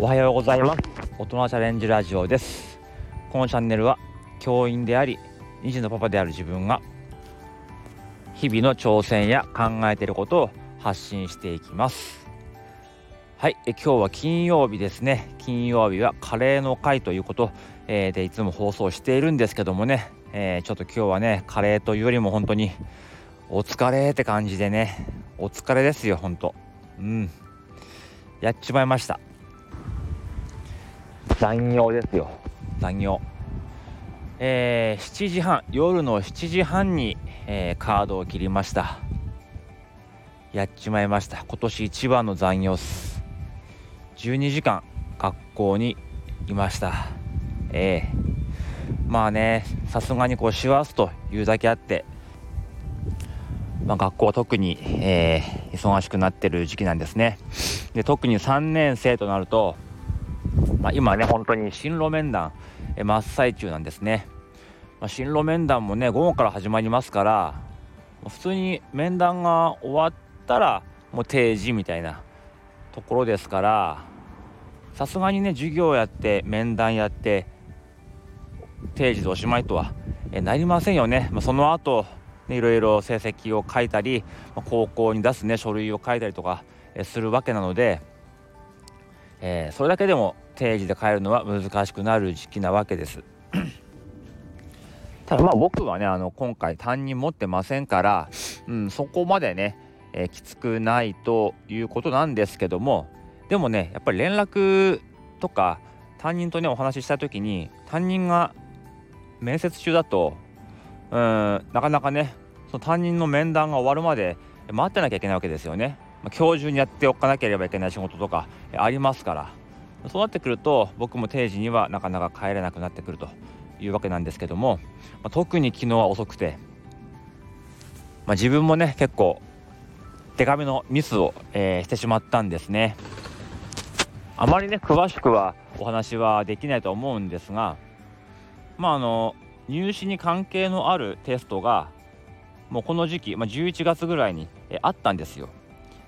おはようございます。大人チャレンジラジオです。このチャンネルは教員であり2児のパパである自分が日々の挑戦や考えていることを発信していきます。はい。え今日は金曜日ですね。金曜日はカレーの会ということ、えー、でいつも放送しているんですけどもね、えー、ちょっと今日はねカレーというよりも本当にお疲れって感じでね。お疲れですよ本当。うん。やっちまいました。残業ですよ。残業。えー、7時半夜の7時半に、えー、カードを切りました。やっちまいました。今年一番の残業っす。12時間学校にいました。ええー、まあねさすがにこう師走というだけあってまあ、学校は特に、えー、忙しくなってる時期なんですね。で特に3年生となるとまあ、今ね、本当に進路面談、え真っ最中なんですね。まあ、進路面談もね、午後から始まりますから、普通に面談が終わったら、もう定時みたいなところですから、さすがにね、授業やって、面談やって、定時でおしまいとは、えなりませんよね。まあ、その後、ね、いろいろ成績を書いたり、まあ、高校に出すね、書類を書いたりとか、えするわけなので、えー、それだけでも定時で帰るのは難しくなる時期なわけです ただまあ僕はねあの今回担任持ってませんから、うん、そこまでね、えー、きつくないということなんですけどもでもねやっぱり連絡とか担任とねお話しした時に担任が面接中だとうんなかなかねその担任の面談が終わるまで待ってなきゃいけないわけですよね。ま、今日中にやっておかなければいけない仕事とかありますからそうなってくると僕も定時にはなかなか帰れなくなってくるというわけなんですけども、まあ、特に昨日は遅くて、まあ、自分もね結構手紙のミスを、えー、してしまったんですね。あまりね詳しくはお話はできないと思うんですがまああの入試に関係のあるテストがもうこの時期、まあ、11月ぐらいに、えあったんですよ。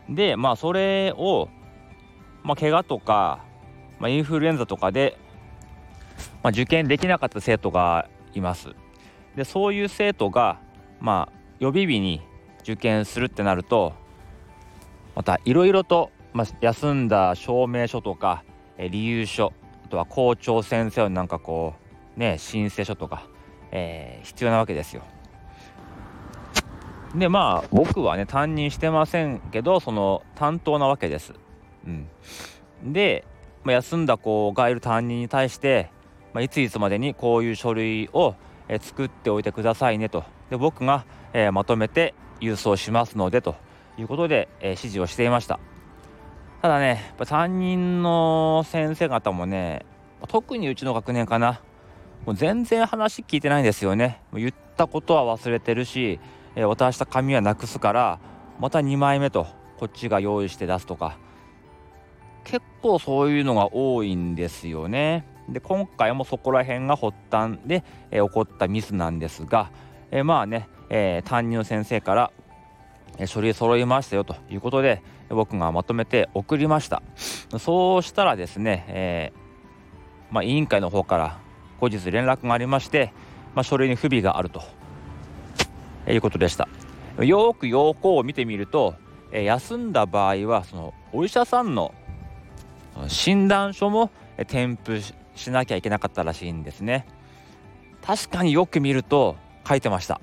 でまあそれをまあ怪我とかまあ、インフルエンザとかで、まあ、受験できなかった生徒がいます。でそういう生徒が、まあ、予備日に受験するってなるとまたいろいろと、まあ、休んだ証明書とか、え理由書あとは校長先生のなんかこうね申請書とか、えー、必要なわけですよ。でまあ僕はね担任してませんけどその担当なわけです。うん、でまあ、休んだ子がいる担任に対して、まあ、いついつまでにこういう書類を、え、作っておいてくださいねと。で僕が、え、まとめて郵送しますのでということで、え、指示をしていました。ただね担任の先生方もね特にうちの学年かなもう全然話聞いてないんですよね。言ったことは忘れてるし、え渡した紙はなくすからまた2枚目とこっちが用意して出すとか結構そういうのが多いんですよね。で今回もそこら辺が発端で、えー、起こったミスなんですが、えー、まあね、えー、担任の先生から、え書類揃いましたよということで僕がまとめて送りましたそうしたらですね、えまあ、委員会の方から後日連絡がありまして、まあ、書類に不備があると、えいうことでしたよく要項を見てみると、え休んだ場合はそのお医者さんの診断書も添付しなきゃいけなかったらしいんですね。確かによく見ると書いてました。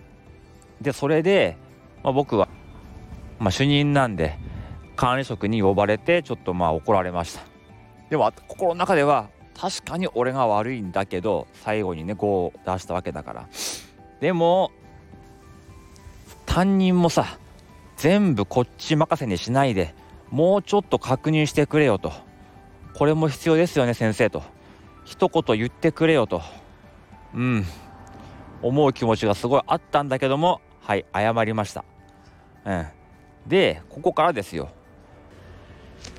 でそれで、まあ、僕は、まあ、主任なんで管理職に呼ばれてちょっとまあ怒られました。でも心の中では確かに俺が悪いんだけど最後にね5を出したわけだから。でも担任もさ全部こっち任せにしないでもうちょっと確認してくれよと。これも必要ですよね先生と。一言言ってくれよと。うん。思う気持ちがすごいあったんだけどもはい謝りました、うん、でここからですよ、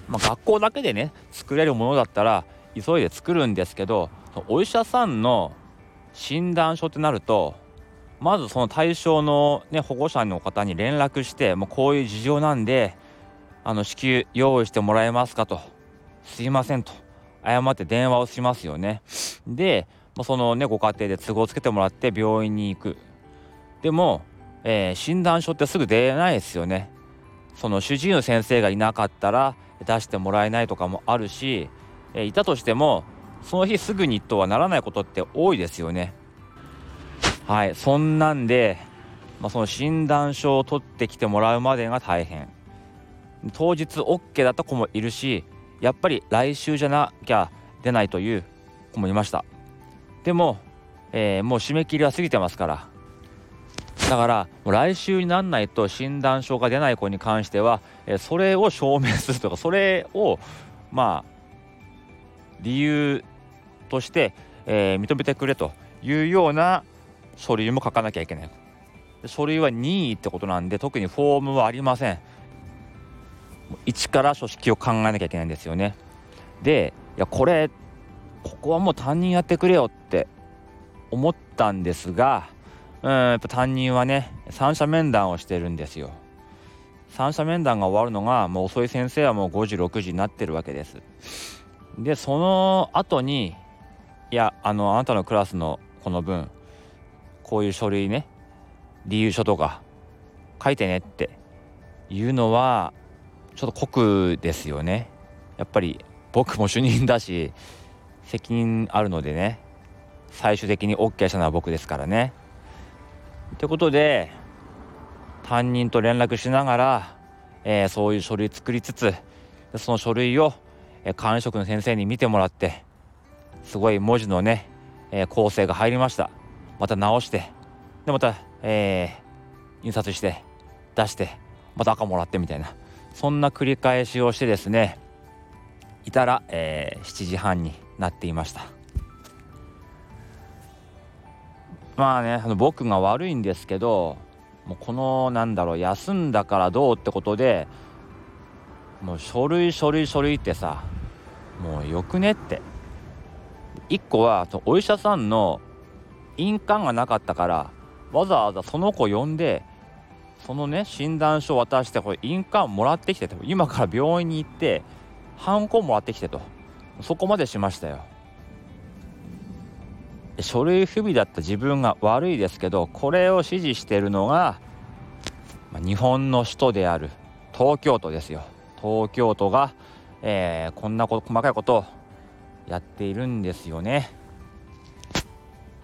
まあ、学校だけでね作れるものだったら急いで作るんですけどお医者さんの診断書ってなるとまずその対象の、ね、保護者の方に連絡してもうこういう事情なんであの支給用意してもらえますかと。すいませんと。誤って電話をしますよね。で、まあ、そのねご家庭で都合つけてもらって病院に行く。でも、えー、診断書ってすぐ出ないですよね。その主治医の先生がいなかったら出してもらえないとかもあるし、えー、いたとしてもその日すぐにとはならないことって多いですよね。はいそんなんで、まあ、その診断書を取ってきてもらうまでが大変。当日 OK だった子もいるしやっぱり来週じゃなきゃ出ないという子もいました。でも、えー、もう締め切りは過ぎてますから。だからもう来週にならないと診断書が出ない子に関しては、えー、それを証明するとかそれをまあ理由として、えー、認めてくれというような書類も書かなきゃいけない。書類は任意ってことなんで特にフォームはありません。一から書式を考えなきゃいけないんですよね。でいやこれここはもう担任やってくれよって思ったんですがうんやっぱ担任はね三者面談をしてるんですよ。三者面談が終わるのがもう遅い先生はもう5時6時になってるわけです。でその後にいやあのあなたのクラスのこの分こういう書類ね理由書とか書いてねっていうのはちょっと酷ですよね。やっぱり僕も主任だし責任あるのでね。最終的に OK したのは僕ですからね。ということで担任と連絡しながら、えー、そういう書類作りつつその書類を、えー、管理職の先生に見てもらってすごい文字のね、えー、構成が入りました。また直してでまた、えー、印刷して出してまた赤もらってみたいな。そんな繰り返しをしてですねいたら、えー、7時半になっていました。まあねあの僕が悪いんですけどもうこのなんだろう休んだからどうってことでもう書類書類書類ってさもうよくねって。1個はお医者さんの印鑑がなかったからわざわざその子呼んでそのね診断書を渡してこれ印鑑もらってきてと今から病院に行ってハンコもらってきてと。そこまでしましたよ。書類不備だった自分が悪いですけどこれを指示してるのが、日本の首都である東京都ですよ。東京都が、えー、こんなこと細かいことをやっているんですよね。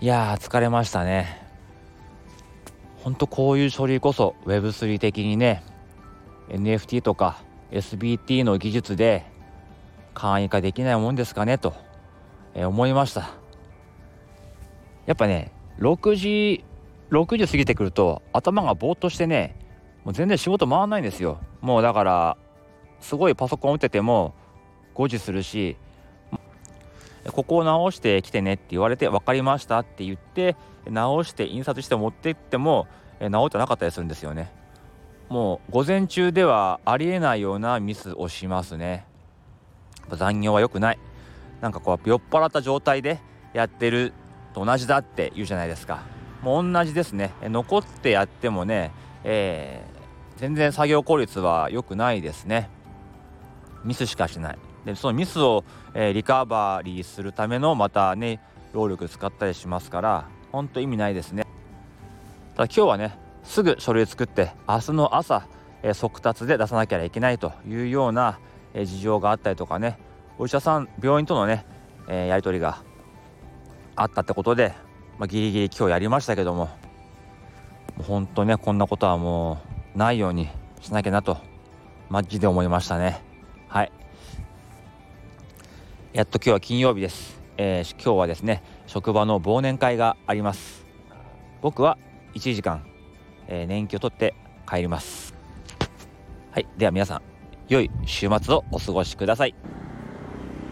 いやー疲れましたね。ほんとこういう処理こそ Web3 的にね NFT とか SBT の技術で簡易化できないもんですかねと、え、思いました。やっぱね6時6時過ぎてくると頭がぼーっとしてねもう全然仕事回らないんですよ。もうだからすごいパソコン打ってても5時するしここを直してきてねって言われて分かりましたって言って直して印刷して持って行っても直ってなかったりするんですよね。もう午前中ではありえないようなミスをしますね。残業は良くない。なんかこう酔っ払った状態でやってると同じだって言うじゃないですか。もう同じですね。残ってやってもね、えー、全然作業効率は良くないですね。ミスしかしない。でそのミスを、えー、リカバリーするためのまたね労力使ったりしますからほんと意味ないですね。ただ今日はねすぐ書類作って明日の朝、えー、速達で出さなきゃいけないというような、えー、事情があったりとかねお医者さん病院とのね、えー、やり取りがあったってことで、まあ、ギリギリ今日やりましたけども本当ねこんなことはもうないようにしなきゃなとマジで思いましたね。はい。やっと今日は金曜日です、えー、今日はですね職場の忘年会があります。僕は1時間、えー、年季を取って帰ります。はいでは皆さん良い週末をお過ごしください。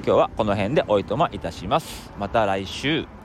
今日はこの辺でおいとまいたします。また来週。